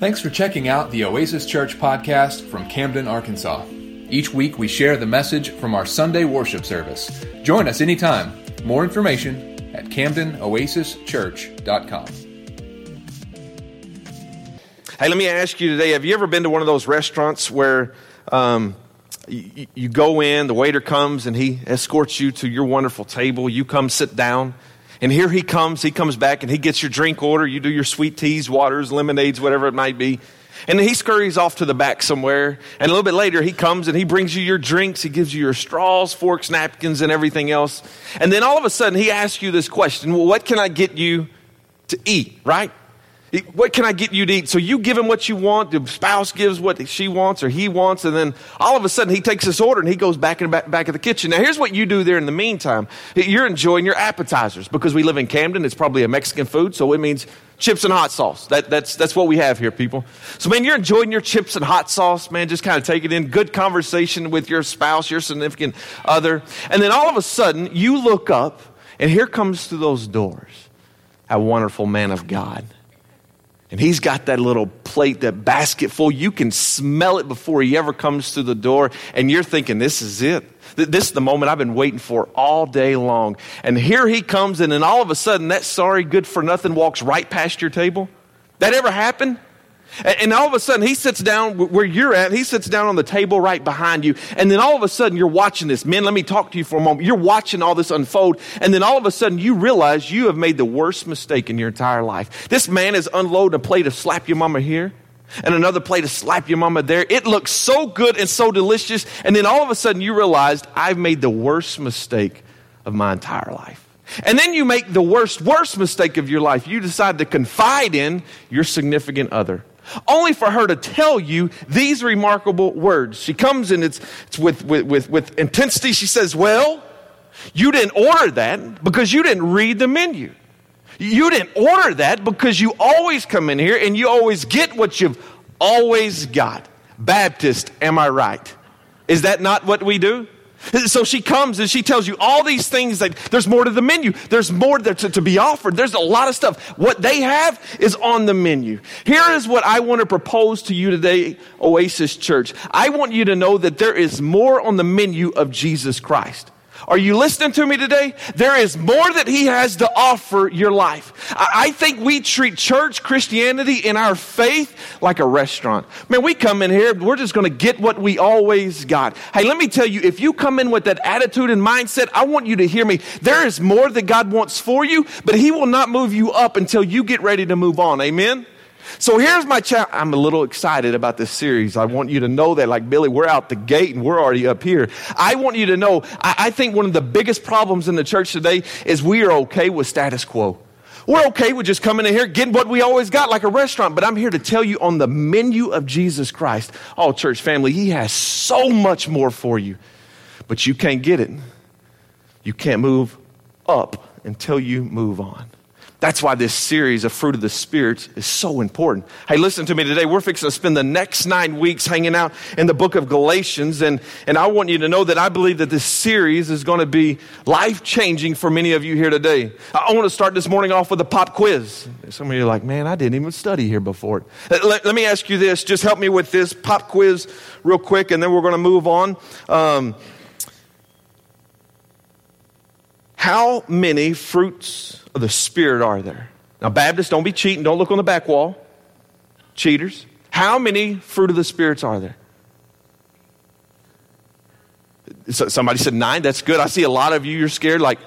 Thanks for checking out the Oasis Church podcast from Camden, Arkansas. Each week we share the message from our Sunday worship service. Join us anytime. More information at CamdenOasisChurch.com. Hey, let me ask you today have you ever been to one of those restaurants where um, you, you go in, the waiter comes, and he escorts you to your wonderful table? You come sit down. And here he comes, he comes back and he gets your drink order. You do your sweet teas, waters, lemonades, whatever it might be. And he scurries off to the back somewhere. And a little bit later, he comes and he brings you your drinks. He gives you your straws, forks, napkins, and everything else. And then all of a sudden, he asks you this question Well, what can I get you to eat, right? What can I get you to eat? So you give him what you want. The spouse gives what she wants or he wants. And then all of a sudden he takes this order and he goes back in back, back of the kitchen. Now here's what you do there in the meantime. You're enjoying your appetizers because we live in Camden. It's probably a Mexican food. So it means chips and hot sauce. That, that's, that's what we have here, people. So man, you're enjoying your chips and hot sauce, man. Just kind of take it in. Good conversation with your spouse, your significant other. And then all of a sudden you look up and here comes through those doors a wonderful man of God and he's got that little plate, that basket full. You can smell it before he ever comes through the door. And you're thinking, this is it. This is the moment I've been waiting for all day long. And here he comes, and then all of a sudden, that sorry, good for nothing walks right past your table. That ever happened? And, all of a sudden, he sits down where you're at. He sits down on the table right behind you. And then all of a sudden, you're watching this. Men, let me talk to you for a moment. You're watching all this unfold. And then all of a sudden, you realize you have made the worst mistake in your entire life. This man is unloading a plate of slap your mama here and another plate of slap your mama there. It looks so good and so delicious. And then all of a sudden, you realized I've made the worst mistake of my entire life. And then you make the worst, worst mistake of your life. You decide to confide in your significant other only for her to tell you these remarkable words. She comes and it's, it's with, with, with, with intensity. She says, Well, you didn't order that because you didn't read the menu. You didn't order that because you always come in here and you always get what you've always got. Baptist, am I right? Is that not what we do? So she comes and she tells you all these things that there's more to the menu. There's more to, to, be offered. There's a lot of stuff. What they have is on the menu. Here is what I want to propose to you today, Oasis Church. I want you to know that there is more on the menu of Jesus Christ. Are you listening to me today? There is more that He has to offer your life. I think we treat church Christianity in our faith like a restaurant. Man, we come in here, we're just going to get what we always got. Hey, let me tell you, if you come in with that attitude and mindset, I want you to hear me. There is more that God wants for you, but He will not move you up until you get ready to move on. Amen? So here's my challenge. I'm a little excited about this series. I want you to know that, like Billy, we're out the gate and we're already up here. I want you to know, I, I think one of the biggest problems in the church today is we are okay with status quo. We're okay with just coming in here, getting what we always got, like a restaurant. But I'm here to tell you on the menu of Jesus Christ, oh, church family, He has so much more for you. But you can't get it. You can't move up until you move on. That's why this series of Fruit of the Spirit is so important. Hey, listen to me today. We're fixing to spend the next nine weeks hanging out in the book of Galatians. And, and I want you to know that I believe that this series is going to be life changing for many of you here today. I want to start this morning off with a pop quiz. Some of you are like, man, I didn't even study here before. Let, let me ask you this. Just help me with this pop quiz real quick, and then we're going to move on. Um, how many fruits of the Spirit are there? Now, Baptists, don't be cheating. Don't look on the back wall. Cheaters. How many fruit of the spirits are there? somebody said nine. That's good. I see a lot of you. You're scared. Like,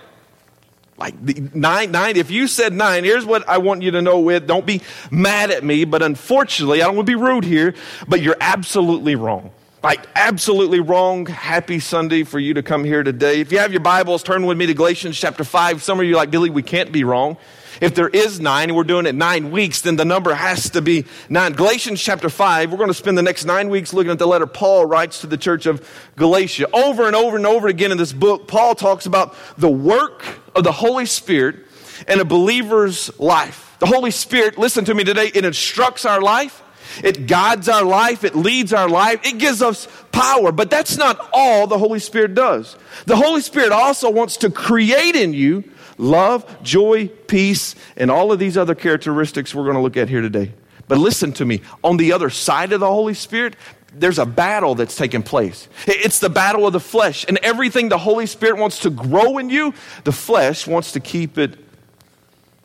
like nine, nine. If you said nine, here's what I want you to know. With don't be mad at me, but unfortunately, I don't want to be rude here, but you're absolutely wrong. Like, absolutely wrong. Happy Sunday for you to come here today. If you have your Bibles, turn with me to Galatians chapter 5. Some of you like, Billy, we can't be wrong. If there is nine we're doing it nine weeks, then the number has to be nine. Galatians chapter 5, we're going to spend the next nine weeks looking at the letter Paul writes to the church of Galatia. Over and over and over again in this book, Paul talks about the work of the Holy Spirit in a believer's life. The Holy Spirit, listen to me today, it instructs our life. It guides our life. It leads our life. It gives us power. But that's not all the Holy Spirit does. The Holy Spirit also wants to create in you love, joy, peace, and all of these other characteristics we're going to look at here today. But listen to me. On the other side of the Holy Spirit, there's a battle that's taking place. It's the battle of the flesh. And everything the Holy Spirit wants to grow in you, the flesh wants to keep it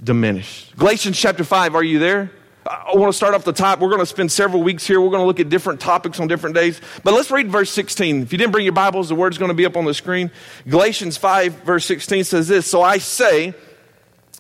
diminished. Galatians chapter 5, are you there? I want to start off the top. We're going to spend several weeks here. We're going to look at different topics on different days. But let's read verse 16. If you didn't bring your Bibles, the word's going to be up on the screen. Galatians 5, verse 16 says this So I say,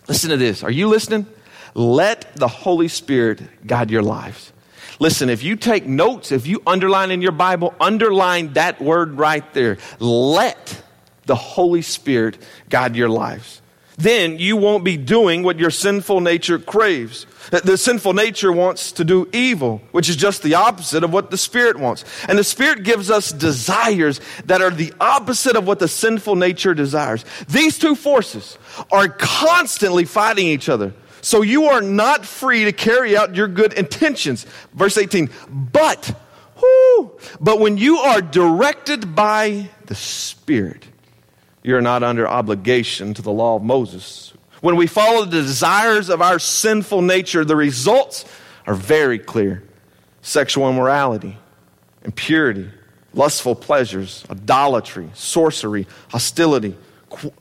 listen to this. Are you listening? Let the Holy Spirit guide your lives. Listen, if you take notes, if you underline in your Bible, underline that word right there. Let the Holy Spirit guide your lives then you won't be doing what your sinful nature craves. The sinful nature wants to do evil, which is just the opposite of what the Spirit wants. And the Spirit gives us desires that are the opposite of what the sinful nature desires. These two forces are constantly fighting each other. So you are not free to carry out your good intentions. Verse 18, but, whoo, but when you are directed by the Spirit, you're not under obligation to the law of Moses. When we follow the desires of our sinful nature, the results are very clear sexual immorality, impurity, lustful pleasures, idolatry, sorcery, hostility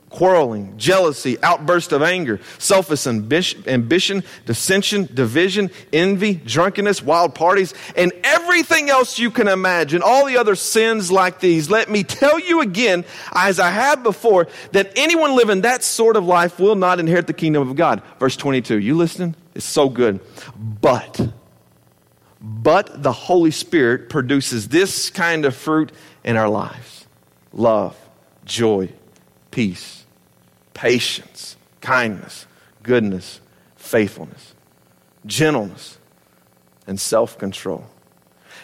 quarreling, jealousy, outburst of anger, selfish ambition, dissension, division, envy, drunkenness, wild parties, and everything else you can imagine, all the other sins like these. Let me tell you again, as I have before, that anyone living that sort of life will not inherit the kingdom of God. Verse 22. You listening? It's so good. But, but the Holy Spirit produces this kind of fruit in our lives love, joy, peace, patience, kindness, goodness, faithfulness, gentleness, and self control.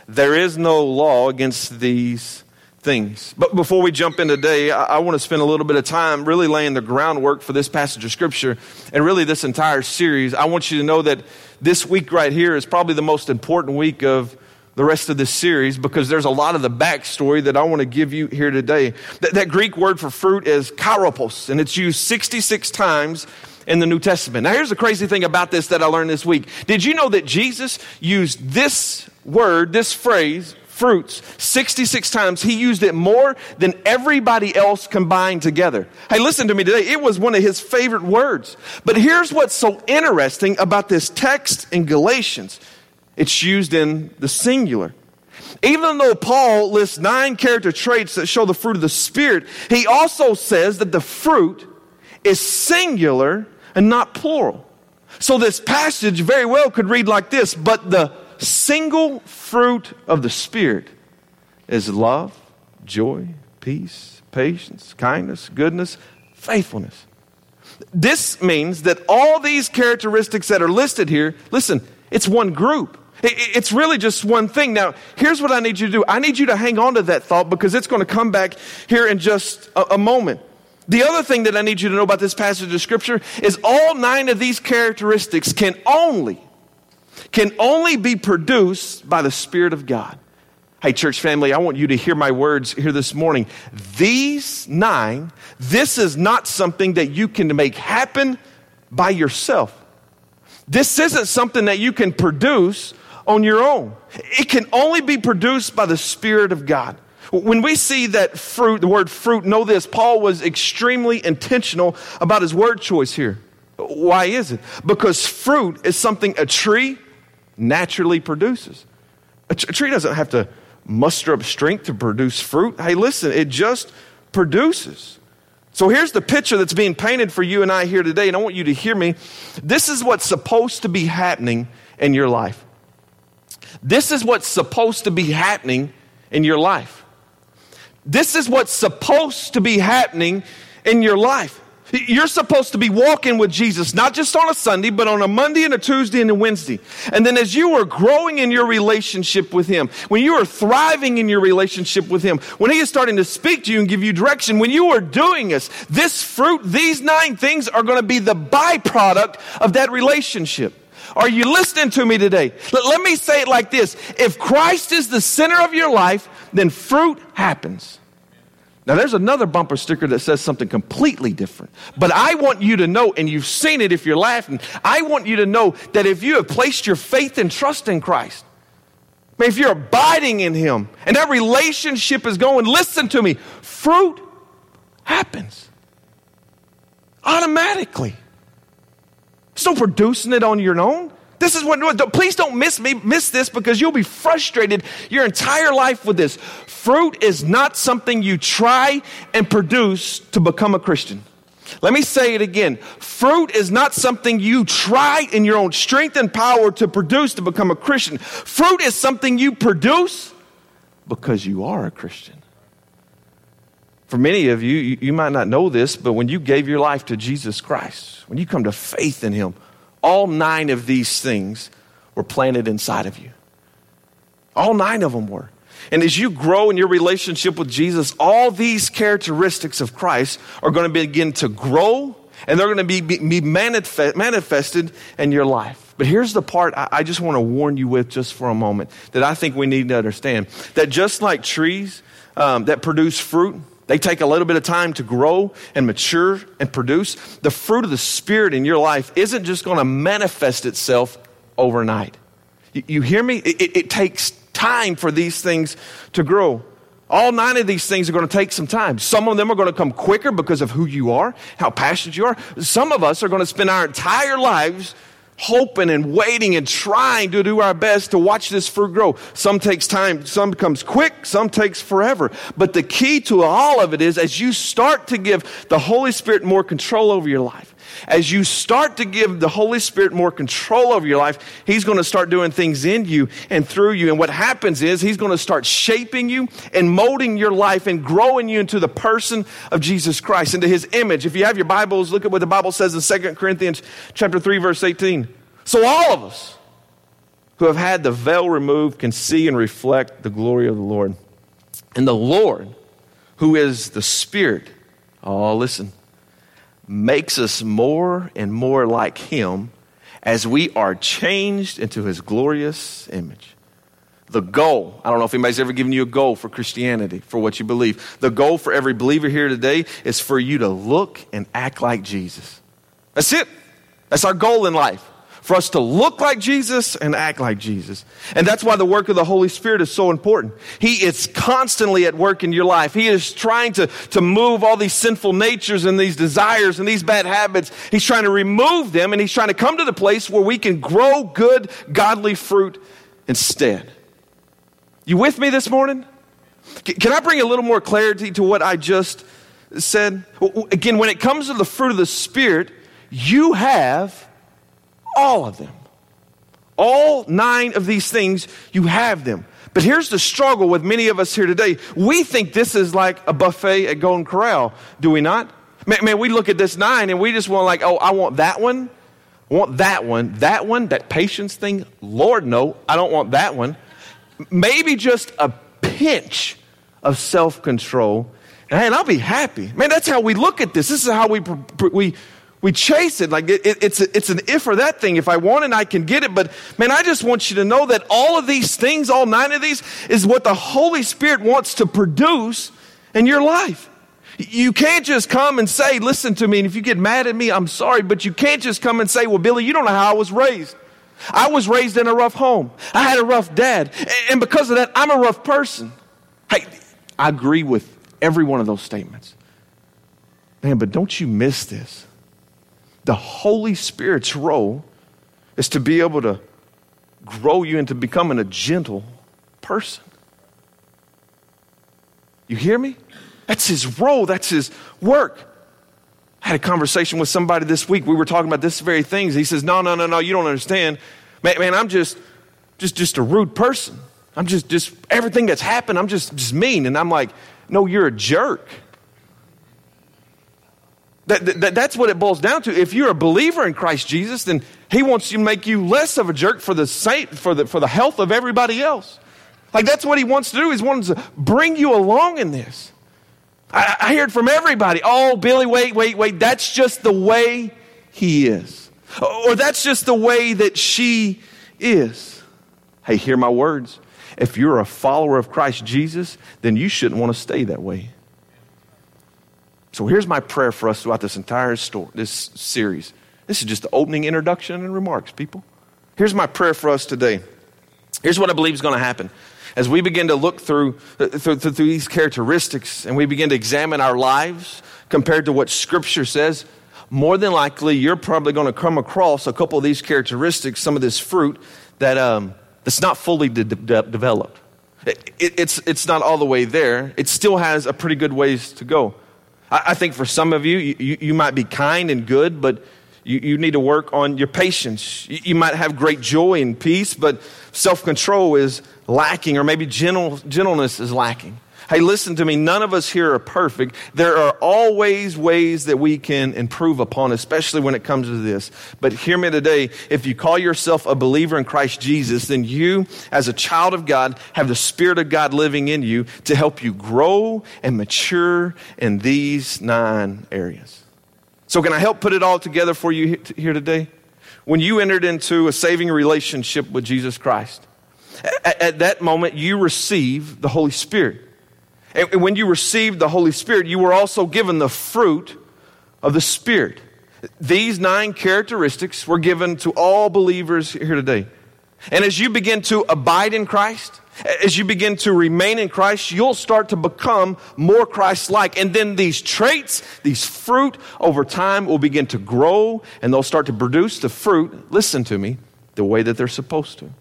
There is no law against these things. But before we jump in today, I, I want to spend a little bit of time really laying the groundwork for this passage of Scripture and really this entire series. I want you to know that this week right here is probably the most important week of the rest of this series because there's a lot of the backstory that I want to give you here today. That, that Greek word for fruit is kairopos, and it's used 66 times in the New Testament. Now, here's the crazy thing about this that I learned this week. Did you know that Jesus used this word, this phrase, fruits 66 times. He used it more than everybody else combined together. Hey, listen to me today. It was one of his favorite words. But here's what's so interesting about this text in Galatians. It's used in the singular. Even though Paul lists nine character traits that show the fruit of the Spirit, he also says that the fruit is singular and not plural. So this passage very well could read like this But the single fruit of the Spirit is love, joy, peace, patience, kindness, goodness, faithfulness. This means that all these characteristics that are listed here, listen, it's one group. It's really just one thing. Now, here's what I need you to do. I need you to hang on to that thought because it's going to come back here in just a, a, moment. The other thing that I need you to know about this passage of scripture is all nine of these characteristics can only can only be produced by the spirit of God. Hey church family, I want you to hear my words here this morning. These nine, this is not something that you can make happen by yourself. This isn't something that you can produce on your own. It can only be produced by the Spirit of God. When we see that fruit, the word fruit, know this, Paul was extremely intentional about his word choice here. Why is it? Because fruit is something a tree naturally produces. A, t- a tree doesn't have to muster up strength to produce fruit. Hey, listen, it just produces. So here's the picture that's being painted for you and I here today, and I want you to hear me. This is what's supposed to be happening in your life. This is what's supposed to be happening in your life. This is what's supposed to be happening in your life. You're supposed to be walking with Jesus, not just on a Sunday, but on a Monday and a Tuesday and a Wednesday. And then as you are growing in your relationship with Him, when you are thriving in your relationship with Him, when He is starting to speak to you and give you direction, when you are doing this, this fruit, these nine things are going to be the byproduct of that relationship. Are you listening to me today? Let, let me say it like this. If Christ is the center of your life, then fruit happens. Now, there's another bumper sticker that says something completely different. But I want you to know, and you've seen it if you're laughing, I want you to know that if you have placed your faith and trust in Christ, if you're abiding in Him and that relationship is going, listen to me, fruit happens automatically. No producing it on your own. This is what, please don't miss me, miss this because you'll be frustrated your entire life with this. Fruit is not something you try and produce to become a Christian. Let me say it again. Fruit is not something you try in your own strength and power to produce to become a Christian. Fruit is something you produce because you are a Christian. For many of you, you, you might not know this, but when you gave your life to Jesus Christ, when you come to faith in Him, all nine of these things were planted inside of you. All nine of them were. And as you grow in your relationship with Jesus, all these characteristics of Christ are going to begin to grow and they're going to be, be, manifest, manifested in your life. But here's the part I, I just want to warn you with just for a moment that I think we need to understand that just like trees um, that produce fruit, they take a little bit of time to grow and mature and produce. The fruit of the Spirit in your life isn't just going to manifest itself overnight. You, you hear me? It, it, it takes time for these things to grow. All nine of these things are going to take some time. Some of them are going to come quicker because of who you are, how passionate you are. Some of us are going to spend our entire lives hoping and waiting and trying to do our best to watch this fruit grow. Some takes time, some comes quick, some takes forever. But the key to all of it is as you start to give the Holy Spirit more control over your life, as you start to give the Holy Spirit more control over your life, He's going to start doing things in you and through you. And what happens is He's going to start shaping you and molding your life and growing you into the person of Jesus Christ, into His image. If you have your Bibles, look at what the Bible says in 2 Corinthians chapter 3, verse 18. So all of us who have had the veil removed can see and reflect the glory of the Lord. And the Lord, who is the Spirit, oh, listen, makes us more and more like Him as we are changed into His glorious image. The goal, I don't know if anybody's ever given you a goal for Christianity, for what you believe. The goal for every believer here today is for you to look and act like Jesus. That's it. That's our goal in life for us to look like Jesus and act like Jesus. And that's why the work of the Holy Spirit is so important. He is constantly at work in your life. He is trying to, to move all these sinful natures and these desires and these bad habits. He's trying to remove them and he's trying to come to the place where we can grow good, godly fruit instead. You with me this morning? Can I bring a little more clarity to what I just said? Again, when it comes to the fruit of the Spirit, you have all of them. All nine of these things, you have them. But here's the struggle with many of us here today. We think this is like a buffet at Golden Corral, do we not? Man, man, we look at this nine and we just want like, oh, I want that one. I want that one. That one, that patience thing. Lord, no, I don't want that one. Maybe just a pinch of self control, and I'll be happy. Man, that's how we look at this. This is how we, we, we chase it like it, it, it's, a, it's an if or that thing. If I want it, I can get it. But man, I just want you to know that all of these things, all nine of these, is what the Holy Spirit wants to produce in your life. You can't just come and say, listen to me, and if you get mad at me, I'm sorry, but you can't just come and say, well, Billy, you don't know how I was raised. I was raised in a rough home. I had a rough dad. And because of that, I'm a rough person. Hey, I agree with every one of those statements. Man, but don't you miss this the Holy Spirit's role is to be able to grow you into becoming a gentle person. You hear me? That's his role, that's his work. I had a conversation with somebody this week. We were talking about this very things. He says, No, no, no, no, you don't understand. Man, man I'm just just just a rude person. I'm just just everything that's happened, I'm just just mean. And I'm like, no, you're a jerk. That, that, that's what it boils down to. If you're a believer in Christ Jesus, then He wants to make you less of a jerk for the, saint, for the, for the health of everybody else. Like that's what He wants to do. He wants to bring you along in this. I, I hear it from everybody. Oh, Billy, wait, wait, wait. That's just the way He is. Or that's just the way that she is. Hey, hear my words. If you're a follower of Christ Jesus, then you shouldn't want to stay that way. So here's my prayer for us throughout this entire story, this series. This is just the opening introduction and remarks, people. Here's my prayer for us today. Here's what I believe is going to happen. As we begin to look through, uh, through, through these characteristics and we begin to examine our lives compared to what Scripture says, more than likely you're probably going to come across a couple of these characteristics, some of this fruit that um, that's not fully de- de- developed. It, it, it's, it's not all the way there. It still has a pretty good ways to go. I, think for some of you, you, you might be kind and good, but you, you need to work on your patience. You, you might have great joy and peace, but self control is lacking, or maybe gentle, gentleness is lacking. Hey, listen to me. None of us here are perfect. There are always ways that we can improve upon, especially when it comes to this. But hear me today. If you call yourself a believer in Christ Jesus, then you, as a child of God, have the Spirit of God living in you to help you grow and mature in these nine areas. So, can I help put it all together for you here today? When you entered into a saving relationship with Jesus Christ, at, that moment you receive the Holy Spirit. And when you received the Holy Spirit, you were also given the fruit of the Spirit. These nine characteristics were given to all believers here today. And as you begin to abide in Christ, as you begin to remain in Christ, you'll start to become more Christ like. And then these traits, these fruit over time will begin to grow and they'll start to produce the fruit, listen to me, the way that they're supposed to.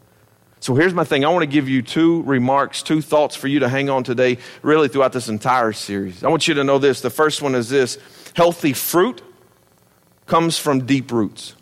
So here's my thing. I want to give you two remarks, two thoughts for you to hang on today, really throughout this entire series. I want you to know this. The first one is this healthy fruit comes from deep roots.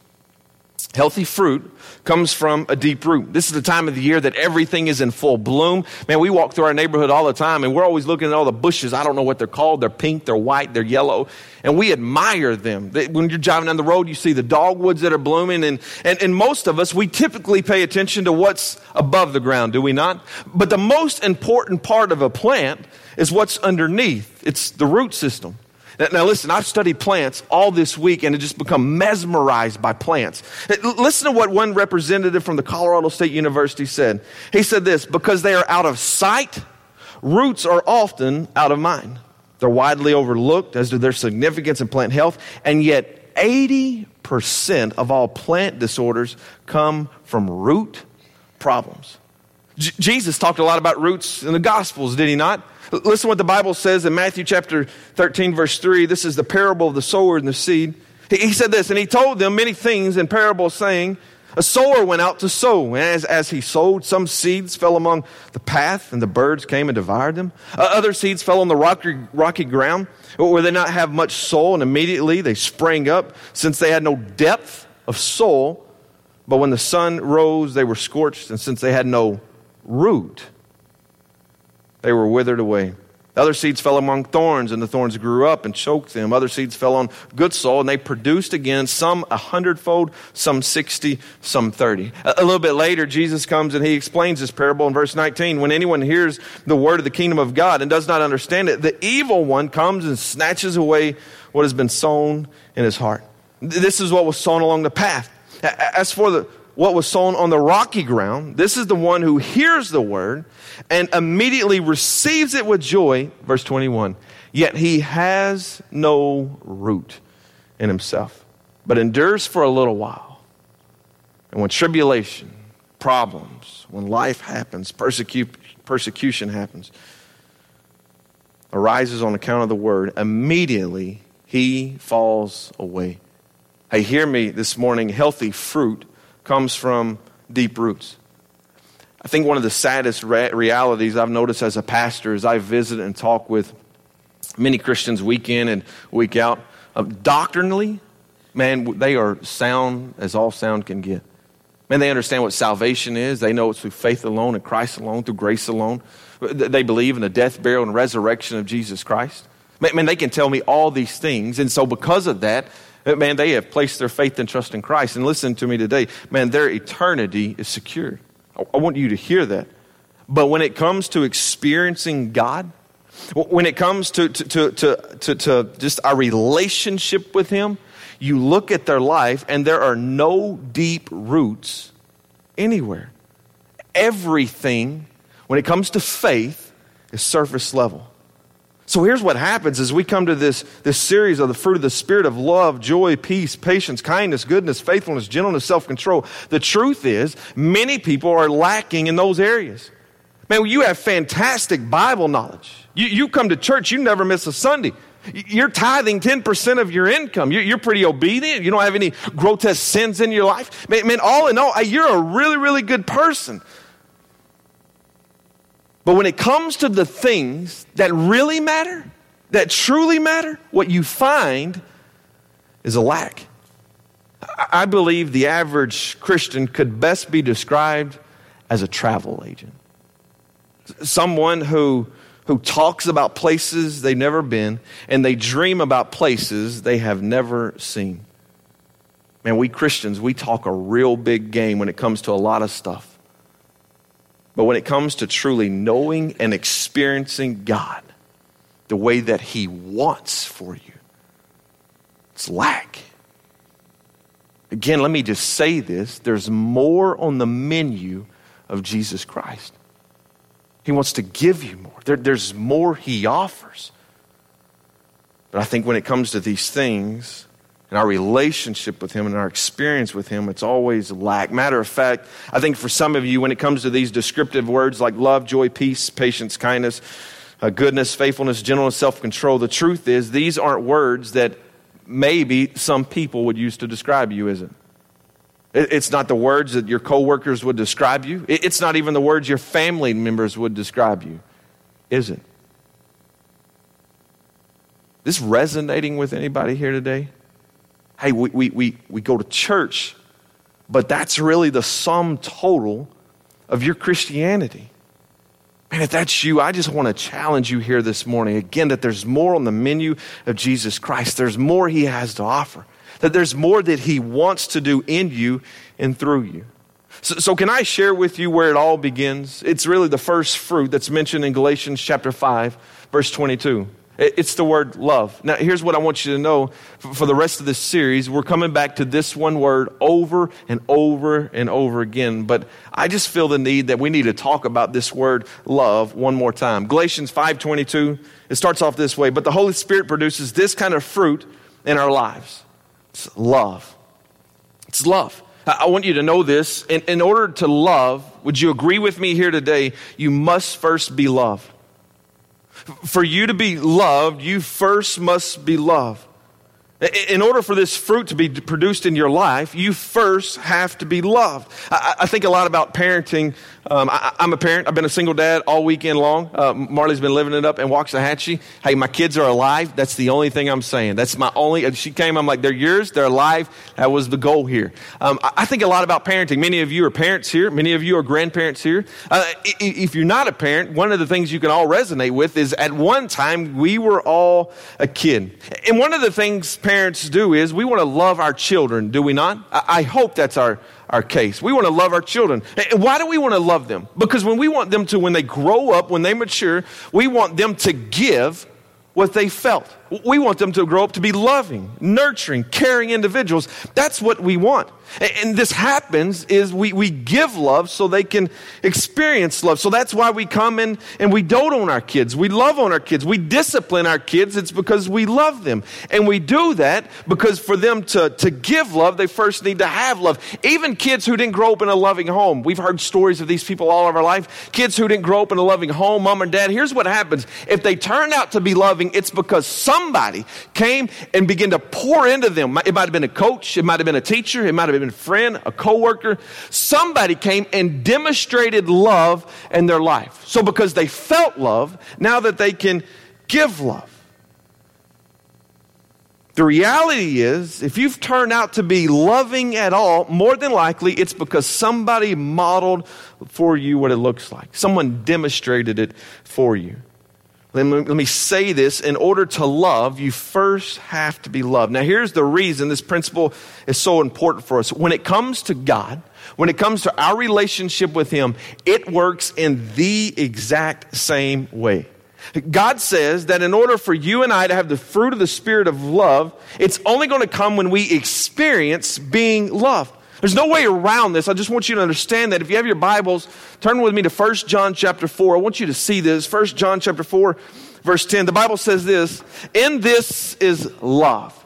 Healthy fruit comes from a deep root. This is the time of the year that everything is in full bloom. Man, we walk through our neighborhood all the time and we're always looking at all the bushes. I don't know what they're called. They're pink, they're white, they're yellow. And we admire them. When you're driving down the road, you see the dogwoods that are blooming. And, and, and most of us, we typically pay attention to what's above the ground, do we not? But the most important part of a plant is what's underneath. It's the root system. Now, listen, I've studied plants all this week and have just become mesmerized by plants. Listen to what one representative from the Colorado State University said. He said this because they are out of sight, roots are often out of mind. They're widely overlooked as to their significance in plant health, and yet 80% of all plant disorders come from root problems. J- Jesus talked a lot about roots in the Gospels, did he not? Listen what the Bible says in Matthew chapter 13, verse 3. This is the parable of the sower and the seed. He, said this, and he told them many things in parables, saying, A sower went out to sow, and as, as he sowed, some seeds fell among the path, and the birds came and devoured them. Uh, other seeds fell on the rocky, rocky ground, where they not have much soil, and immediately they sprang up, since they had no depth of soil. But when the sun rose, they were scorched, and since they had no root, they were withered away. Other seeds fell among thorns, and the thorns grew up and choked them. Other seeds fell on good soil, and they produced again, some a hundredfold, some sixty, some thirty. A, little bit later, Jesus comes and he explains this parable in verse 19. When anyone hears the word of the kingdom of God and does not understand it, the evil one comes and snatches away what has been sown in his heart. This is what was sown along the path. As for the what was sown on the rocky ground. This is the one who hears the word and immediately receives it with joy. Verse 21. Yet he has no root in himself, but endures for a little while. And when tribulation, problems, when life happens, persecution happens, arises on account of the word, immediately he falls away. Hey, hear me this morning. Healthy fruit comes from deep roots. I think one of the saddest re- realities I've noticed as a pastor is I visit and talk with many Christians week in and week out. Uh, doctrinally, man, they are sound as all sound can get. Man, they understand what salvation is. They know it's through faith alone and Christ alone, through grace alone. They believe in the death, burial, and resurrection of Jesus Christ. Man, they can tell me all these things. And so, because of that, Man, they have placed their faith and trust in Christ. And listen to me today, man, their eternity is secure. I want you to hear that. But when it comes to experiencing God, when it comes to, to, to, to, just our relationship with Him, you look at their life and there are no deep roots anywhere. Everything, when it comes to faith, is surface level. So here's what happens as we come to this, this series of the fruit of the Spirit of love, joy, peace, patience, kindness, goodness, faithfulness, gentleness, self control. The truth is, many people are lacking in those areas. Man, you have fantastic Bible knowledge. You, you come to church, you never miss a Sunday. You're tithing 10% of your income. You're, you're, pretty obedient. You don't have any grotesque sins in your life. Man, man, all in all, you're a really, really good person. But when it comes to the things that really matter, that truly matter, what you find is a lack. I believe the average Christian could best be described as a travel agent. Someone who, who talks about places they've never been and they dream about places they have never seen. Man, we Christians, we talk a real big game when it comes to a lot of stuff. But when it comes to truly knowing and experiencing God the way that He wants for you, it's lack. Again, let me just say this there's more on the menu of Jesus Christ. He wants to give you more, there, there's more He offers. But I think when it comes to these things, and our relationship with Him and our experience with Him, it's always lack. Matter of fact, I think for some of you, when it comes to these descriptive words like love, joy, peace, patience, kindness, uh, goodness, faithfulness, gentleness, self control, the truth is these aren't words that maybe some people would use to describe you, is it? It's not the words that your coworkers would describe you. It's not even the words your family members would describe you, is it? This resonating with anybody here today? Hey, we, we, we, we go to church, but that's really the sum total of your Christianity. And if that's you, I just want to challenge you here this morning again that there's more on the menu of Jesus Christ. There's more he has to offer, that there's more that he wants to do in you and through you. So, so, can I share with you where it all begins? It's really the first fruit that's mentioned in Galatians chapter 5, verse 22. It's the word love. Now, here's what I want you to know for the rest of this series. We're coming back to this one word over and over and over again. But I just feel the need that we need to talk about this word love one more time. Galatians 5.22, it starts off this way. But the Holy Spirit produces this kind of fruit in our lives. It's love. It's love. I want you to know this. In, in order to love, would you agree with me here today? You must first be loved. For you to be loved, you first must be loved. In order for this fruit to be produced in your life, you first have to be loved. I, think a lot about parenting. Um, I, am a parent. I've been a single dad all weekend long. Uh, Marley's been living it up in Waxahachie. Hey, my kids are alive. That's the only thing I'm saying. That's my only. She came. I'm like, they're yours. They're alive. That was the goal here. Um, I, I, think a lot about parenting. Many of you are parents here. Many of you are grandparents here. Uh, if you're not a parent, one of the things you can all resonate with is at one time we were all a kid, and one of the things parents do is we want to love our children. Do we not? I, I hope that's our our case. We want to love our children. And why do we want to love them? Because when we want them to, when they grow up, when they mature, we want them to give what they felt. We want them to grow up to be loving, nurturing, caring individuals. That's what we want. And this happens is we, we give love so they can experience love. So that's why we come in and we dote on our kids. We love on our kids. We discipline our kids. It's because we love them. And we do that because for them to, to give love, they first need to have love. Even kids who didn't grow up in a loving home. We've heard stories of these people all of our life. Kids who didn't grow up in a loving home, mom and dad. Here's what happens. If they turn out to be loving, it's because somebody came and began to pour into them. It might have been a coach. It might have been a teacher. It might have been a friend, a coworker, somebody came and demonstrated love in their life. So because they felt love, now that they can give love. The reality is, if you've turned out to be loving at all, more than likely it's because somebody modeled for you what it looks like. Someone demonstrated it for you. Let me, let me say this in order to love, you first have to be loved. Now, here's the reason this principle is so important for us. When it comes to God, when it comes to our relationship with Him, it works in the exact same way. God says that in order for you and I to have the fruit of the Spirit of love, it's only going to come when we experience being loved. There's no way around this. I just want you to understand that. If you have your Bibles, turn with me to 1 John chapter 4. I want you to see this. 1 John chapter 4, verse 10. The Bible says this In this is love.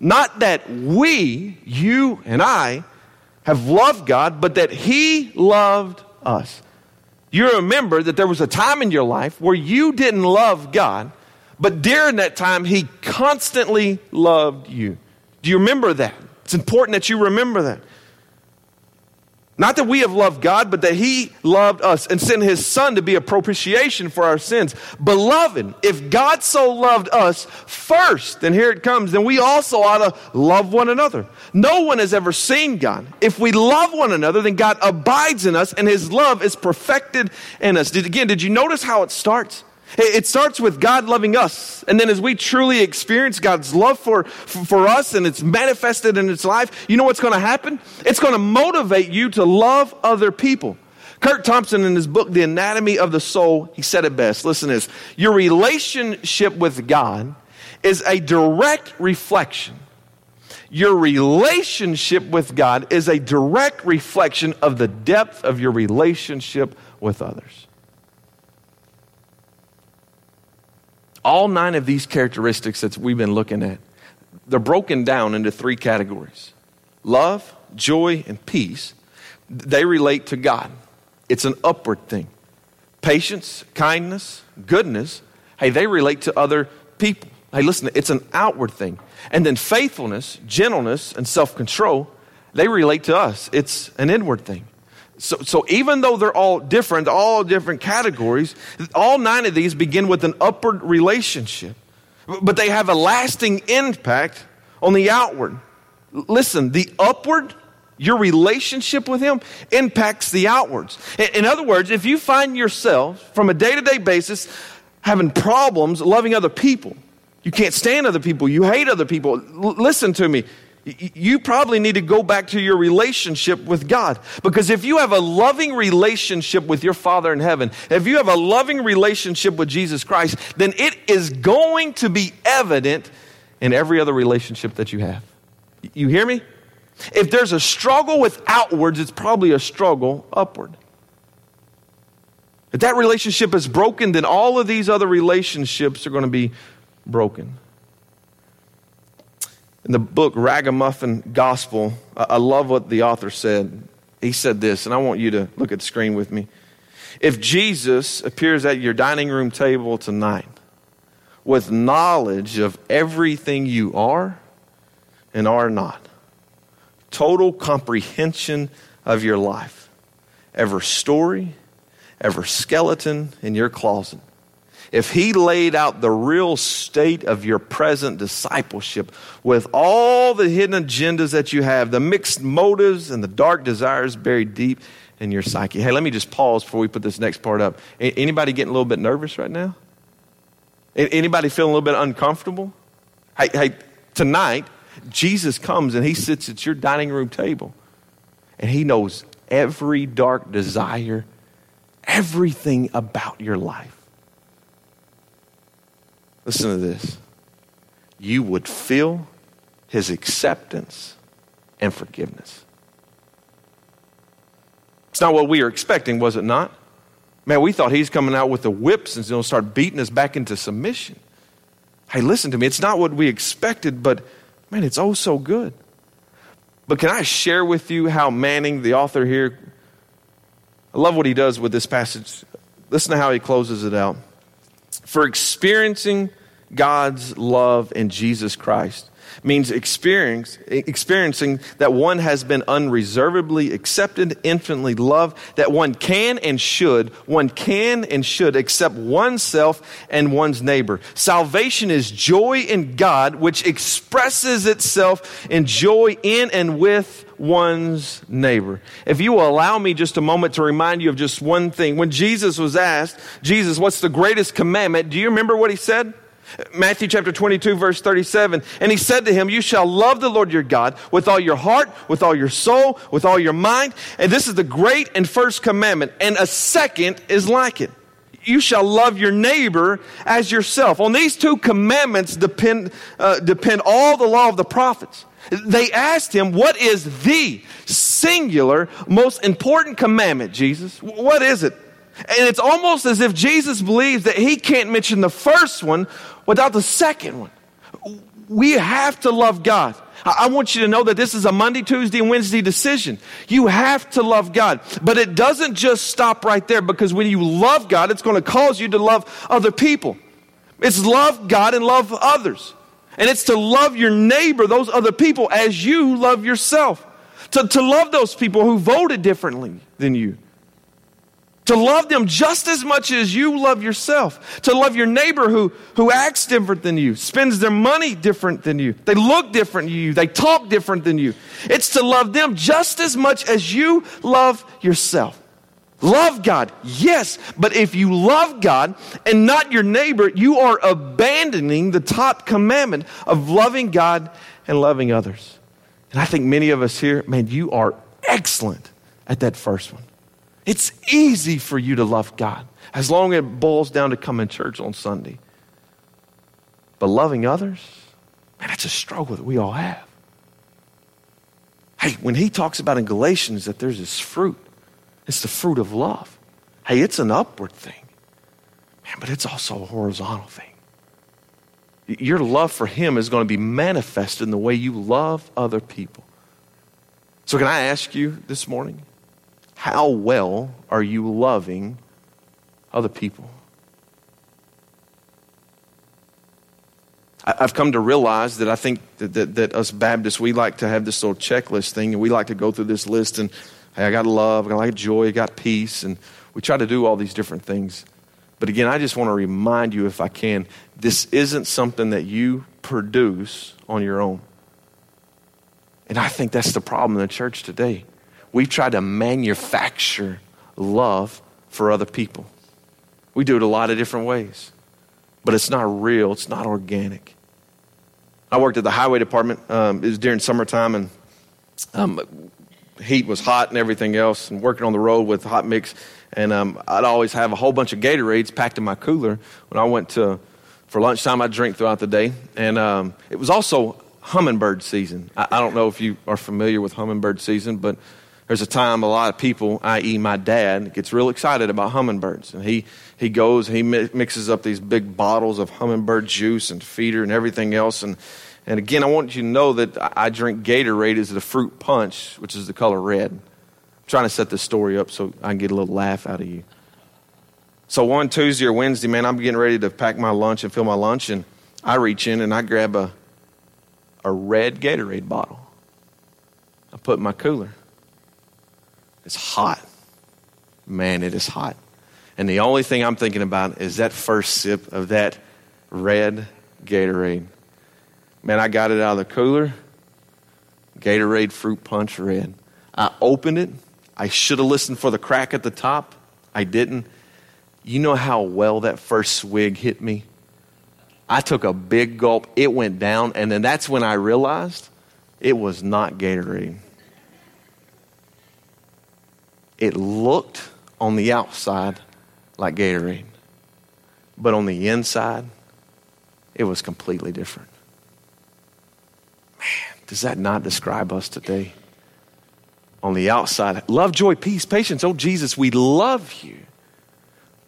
Not that we, you and I, have loved God, but that He loved us. You remember that there was a time in your life where you didn't love God, but during that time, He constantly loved you. Do you remember that? It's important that you remember that. Not that we have loved God, but that He loved us and sent His Son to be a propitiation for our sins. Beloved, if God so loved us first, then here it comes, then we also ought to love one another. No one has ever seen God. If we love one another, then God abides in us and His love is perfected in us. Did, again, did you notice how it starts? It starts with God loving us. And then as we truly experience God's love for, for us and it's manifested in its life, you know what's going to happen? It's going to motivate you to love other people. Curt Thompson, in his book, The Anatomy of the Soul, he said it best. Listen to this. Your relationship with God is a direct reflection. Your relationship with God is a direct reflection of the depth of your relationship with others. All nine of these characteristics that we've been looking at, they're broken down into three categories love, joy, and peace. They relate to God, it's an upward thing. Patience, kindness, goodness, hey, they relate to other people. Hey, listen, it's an outward thing. And then faithfulness, gentleness, and self control, they relate to us. It's an inward thing. So, so even though they're all different, all different categories, all nine of these begin with an upward relationship, but they have a lasting impact on the outward. Listen, the upward, your relationship with Him, impacts the outwards. In other words, if you find yourself from a day to day basis having problems loving other people, you can't stand other people, you hate other people, listen to me you probably need to go back to your relationship with God. Because if you have a loving relationship with your Father in heaven, if you have a loving relationship with Jesus Christ, then it is going to be evident in every other relationship that you have. You hear me? If there's a struggle with outwards, it's probably a struggle upward. If that relationship is broken, then all of these other relationships are going to be broken. In the book Ragamuffin Gospel, I love what the author said. He said this, and I want you to look at the screen with me. If Jesus appears at your dining room table tonight with knowledge of everything you are and are not, total comprehension of your life, every story, every skeleton in your closet, if he laid out the real state of your present discipleship with all the hidden agendas that you have, the mixed motives and the dark desires buried deep in your psyche. Hey, let me just pause before we put this next part up. Anybody getting a little bit nervous right now? Anybody feeling a little bit uncomfortable? Hey, hey, tonight, Jesus comes and he sits at your dining room table and he knows every dark desire, everything about your life. Listen to this. You would feel his acceptance and forgiveness. It's not what we were expecting, was it not? Man, we thought he's coming out with the whips and to start beating us back into submission. Hey, listen to me. It's not what we expected, but man, it's oh so good. But can I share with you how Manning, the author here, I love what he does with this passage. Listen to how he closes it out for experiencing God's love in Jesus Christ means experiencing that one has been unreservedly accepted, infinitely loved, that one can and should, one can and should accept oneself and one's neighbor. Salvation is joy in God, which expresses itself in joy in and with one's neighbor. If you will allow me just a moment to remind you of just one thing. When Jesus was asked, Jesus, what's the greatest commandment? Do you remember what he said? Matthew chapter 22, verse 37. And he said to him, You shall love the Lord your God with all your heart, with all your soul, with all your mind. And this is the great and first commandment. And a second is like it. You shall love your neighbor as yourself. On these two commandments depend, uh, depend all the law of the prophets. They asked him, What is the singular, most important commandment, Jesus? What is it? And it's almost as if Jesus believes that he can't mention the first one without the second one. We have to love God. I want you to know that this is a Monday, Tuesday, and Wednesday decision. You have to love God. But it doesn't just stop right there because when you love God, it's going to cause you to love other people. It's love God and love others. And it's to love your neighbor, those other people, as you love yourself. To, to love those people who voted differently than you. To love them just as much as you love yourself. To love your neighbor who, who acts different than you, spends their money different than you. They look different than you. They talk different than you. It's to love them just as much as you love yourself. Love God, yes, but if you love God and not your neighbor, you are abandoning the top commandment of loving God and loving others. And I think many of us here, man, you are excellent at that first one. It's easy for you to love God as long as it boils down to coming to church on Sunday. But loving others, man, that's a struggle that we all have. Hey, when he talks about in Galatians that there's this fruit, it's the fruit of love. Hey, it's an upward thing, man, but it's also a horizontal thing. Your love for him is going to be manifested in the way you love other people. So, can I ask you this morning? How well are you loving other people? I've come to realize that I think that, that, that, us Baptists, we like to have this little checklist thing, and we like to go through this list and, hey, I got love, I got joy, I got peace, and we try to do all these different things. But again, I just want to remind you, if I can, this isn't something that you produce on your own. And I think that's the problem in the church today we try to manufacture love for other people. We do it a lot of different ways, but it's not real, it's not organic. I worked at the highway department. Um, it was during summertime, and um, heat was hot and everything else, and working on the road with hot mix. And um, I'd always have a whole bunch of Gatorades packed in my cooler when I went to for lunchtime. I'd drink throughout the day, and um, it was also hummingbird season. I, I, don't know if you are familiar with hummingbird season, but there's a time a lot of people, i.e., my dad, gets real excited about hummingbirds. And he, he goes, he mixes up these big bottles of hummingbird juice and feeder and everything else. And, and again, I want you to know that I drink Gatorade as the fruit punch, which is the color red. I'm trying to set this story up so I can get a little laugh out of you. So one Tuesday or Wednesday, man, I'm getting ready to pack my lunch and fill my lunch, and I reach in and I grab a, a red Gatorade bottle. I put in my cooler. It's hot. Man, it is hot. And the only thing I'm thinking about is that first sip of that red Gatorade. Man, I got it out of the cooler. Gatorade fruit punch red. I opened it. I should have listened for the crack at the top. I didn't. You know how well that first swig hit me? I took a big gulp. It went down. And then that's when I realized it was not Gatorade. It looked on the outside like Gatorade, but on the inside, it was completely different. Man, does that not describe us today? On the outside, love, joy, peace, patience. Oh, Jesus, we love you.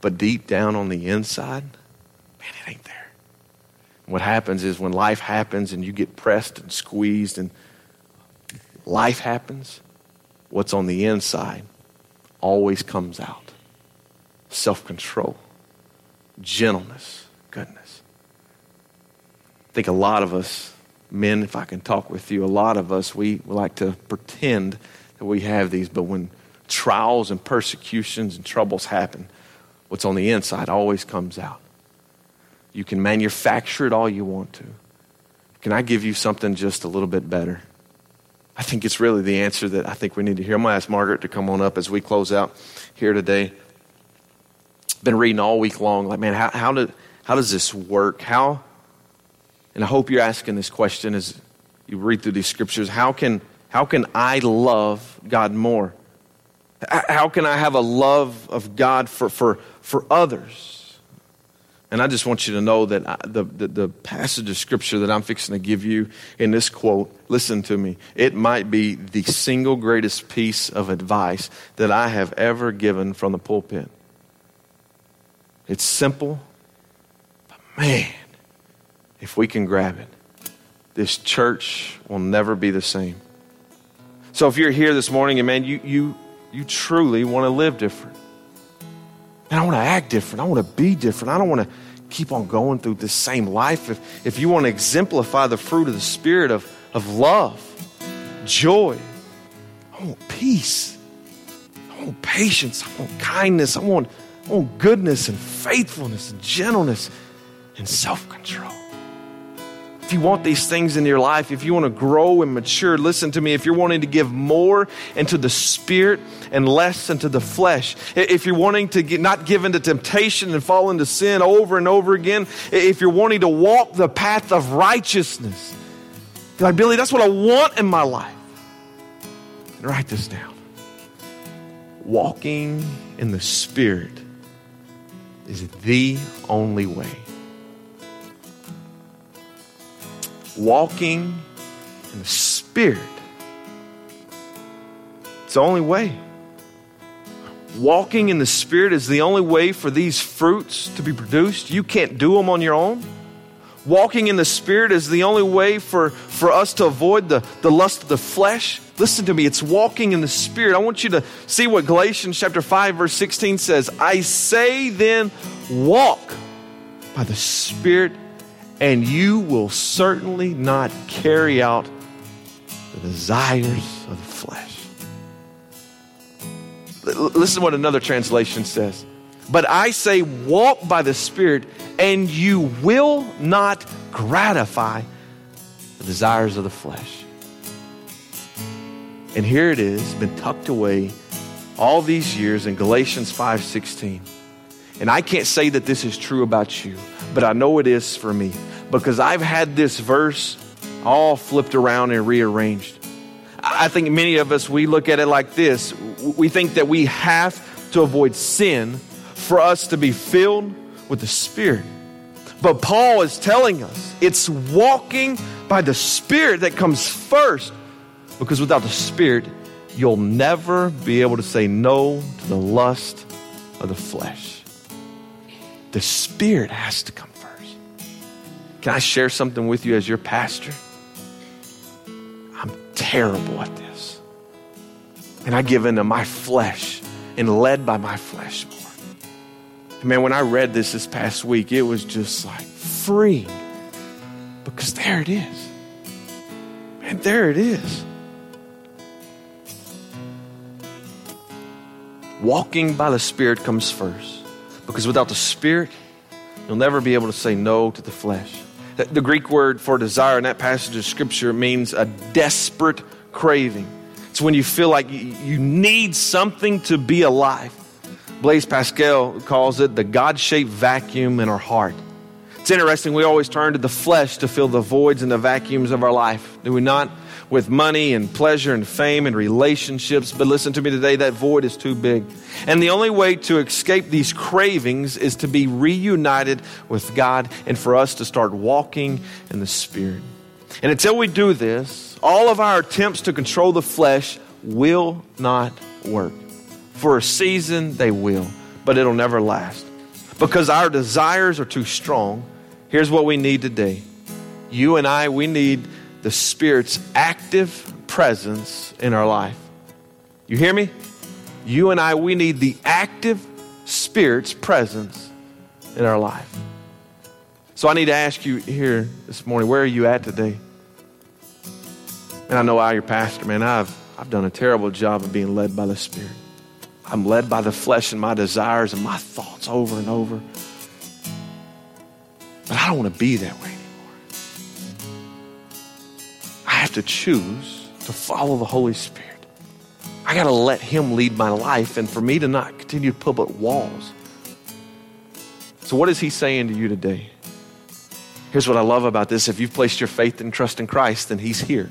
But deep down on the inside, man, it ain't there. What happens is when life happens and you get pressed and squeezed and life happens, what's on the inside always comes out self control, gentleness, goodness. I think a lot of us, men, if I can talk with you, a lot of us, we like to pretend that we have these, but when trials and persecutions and troubles happen, what's on the inside always comes out. You can manufacture it all you want to. Can I give you something just a little bit better? I think it's really the answer that I think we need to hear. I'm going to ask Margaret to come on up as we close out here today. Been reading all week long, like, man, how, how, do, how does this work? How, and I hope you're asking this question as you read through these scriptures how can, how can I love God more? How can I have a love of God for, for, for others? And I just want you to know that I, the, the, the, passage of scripture that I'm fixing to give you in this quote, listen to me, it might be the single greatest piece of advice that I have ever given from the pulpit. It's simple, but man, if we can grab it, this church will never be the same. So if you're here this morning and man, you, you, you truly want to live different. And I want to act different. I want to be different. I don't want to keep on going through this same life. If, if you want to exemplify the fruit of the Spirit of, of love, joy, I want peace. I want patience. I want kindness. I want, I want goodness and faithfulness and gentleness and self control. If you want these things in your life, if you want to grow and mature, listen to me. If you're wanting to give more into the spirit and less into the flesh, if you're wanting to get, not give into temptation and fall into sin over and over again, if you're wanting to walk the path of righteousness, like, Billy, that's what I want in my life. And write this down. Walking in the spirit is the only way walking in the Spirit. It's the only way. Walking in the Spirit is the only way for these fruits to be produced. You can't do them on your own. Walking in the Spirit is the only way for, for us to avoid the, the lust of the flesh. Listen to me, it's walking in the Spirit. I want you to see what Galatians chapter 5, verse 16 says. I say then, walk by the Spirit and you will certainly not carry out the desires of the flesh. Listen to what another translation says. But I say, walk by the Spirit, and you will not gratify the desires of the flesh. And here it is, been tucked away all these years in Galatians 5:16. And I can't say that this is true about you, but I know it is for me because I've had this verse all flipped around and rearranged. I think many of us, we look at it like this we think that we have to avoid sin for us to be filled with the Spirit. But Paul is telling us it's walking by the Spirit that comes first because without the Spirit, you'll never be able to say no to the lust of the flesh. The Spirit has to come first. can I share something with you as your pastor? I'm terrible at this. And I give into my flesh and led by my flesh more. And man, when I read this this past week, it was just like freeing because there it is. Man, there it is. Walking by the Spirit comes first because without the Spirit, you'll never be able to say no to the flesh. The Greek word for desire in that passage of Scripture means a desperate craving. It's when you feel like you need something to be alive. Blaise Pascal calls it the God shaped vacuum in our heart. It's interesting, we always turn to the flesh to fill the voids and the vacuums of our life, do we not? With money and pleasure and fame and relationships. But listen to me today, that void is too big. And the only way to escape these cravings is to be reunited with God and for us to start walking in the Spirit. And until we do this, all of our attempts to control the flesh will not work. For a season, they will, but it'll never last. Because our desires are too strong, here's what we need today. You and I, we need the Spirit's active presence in our life. You hear me? You and I, we need the active Spirit's presence in our life. So I need to ask you here this morning, where are you at today? And I know I, your pastor, man, I've, I've done a terrible job of being led by the Spirit. I'm led by the flesh and my desires and my thoughts over and over. But I don't want to be that way to choose to follow the Holy Spirit. I got to let Him lead my life and for me to not continue to put up walls. So, what is He saying to you today? Here's what I love about this if you've placed your faith and trust in Christ, then He's here.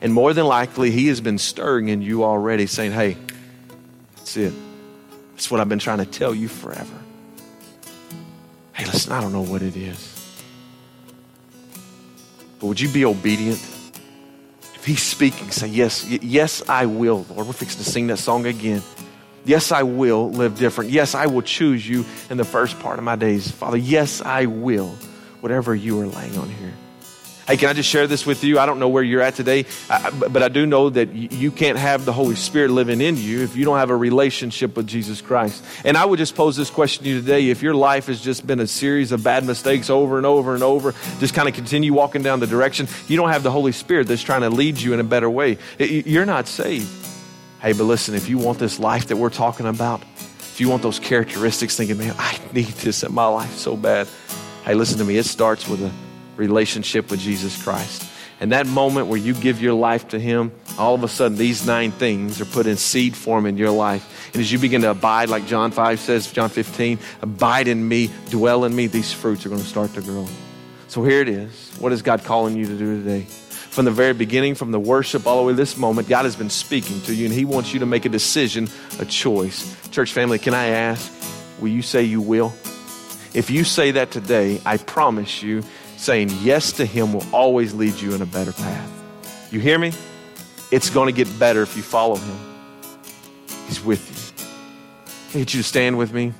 And more than likely, He has been stirring in you already, saying, Hey, that's it. That's what I've been trying to tell you forever. Hey, listen, I don't know what it is. But would you be obedient? If he's speaking, say, Yes, yes, I will, Lord. We're fixing to sing that song again. Yes, I will live different. Yes, I will choose you in the first part of my days. Father, yes, I will, whatever you are laying on here. Hey, can I just share this with you? I don't know where you're at today, uh, but I do know that you can't have the Holy Spirit living in you if you don't have a relationship with Jesus Christ. And I would just pose this question to you today. If your life has just been a series of bad mistakes over and over and over, just kind of continue walking down the direction, you don't have the Holy Spirit that's trying to lead you in a better way. You're not saved. Hey, but listen, if you want this life that we're talking about, if you want those characteristics, thinking, man, I need this in my life so bad. Hey, listen to me. It starts with a relationship with Jesus Christ. And that moment where you give your life to Him, all of a sudden these nine things are put in seed form in your life. And as you begin to abide, like John 5 says, John 15, abide in me, dwell in me, these fruits are going to start to grow. So here it is. What is God calling you to do today? From the very beginning, from the worship all the way to this moment, God has been speaking to you, and He wants you to make a decision, a choice. Church family, can I ask, will you say you will? If you say that today, I promise you, saying yes to Him will always lead you in a better path. You hear me? It's going to get better if you follow Him. He's with you. I need you to stand with me.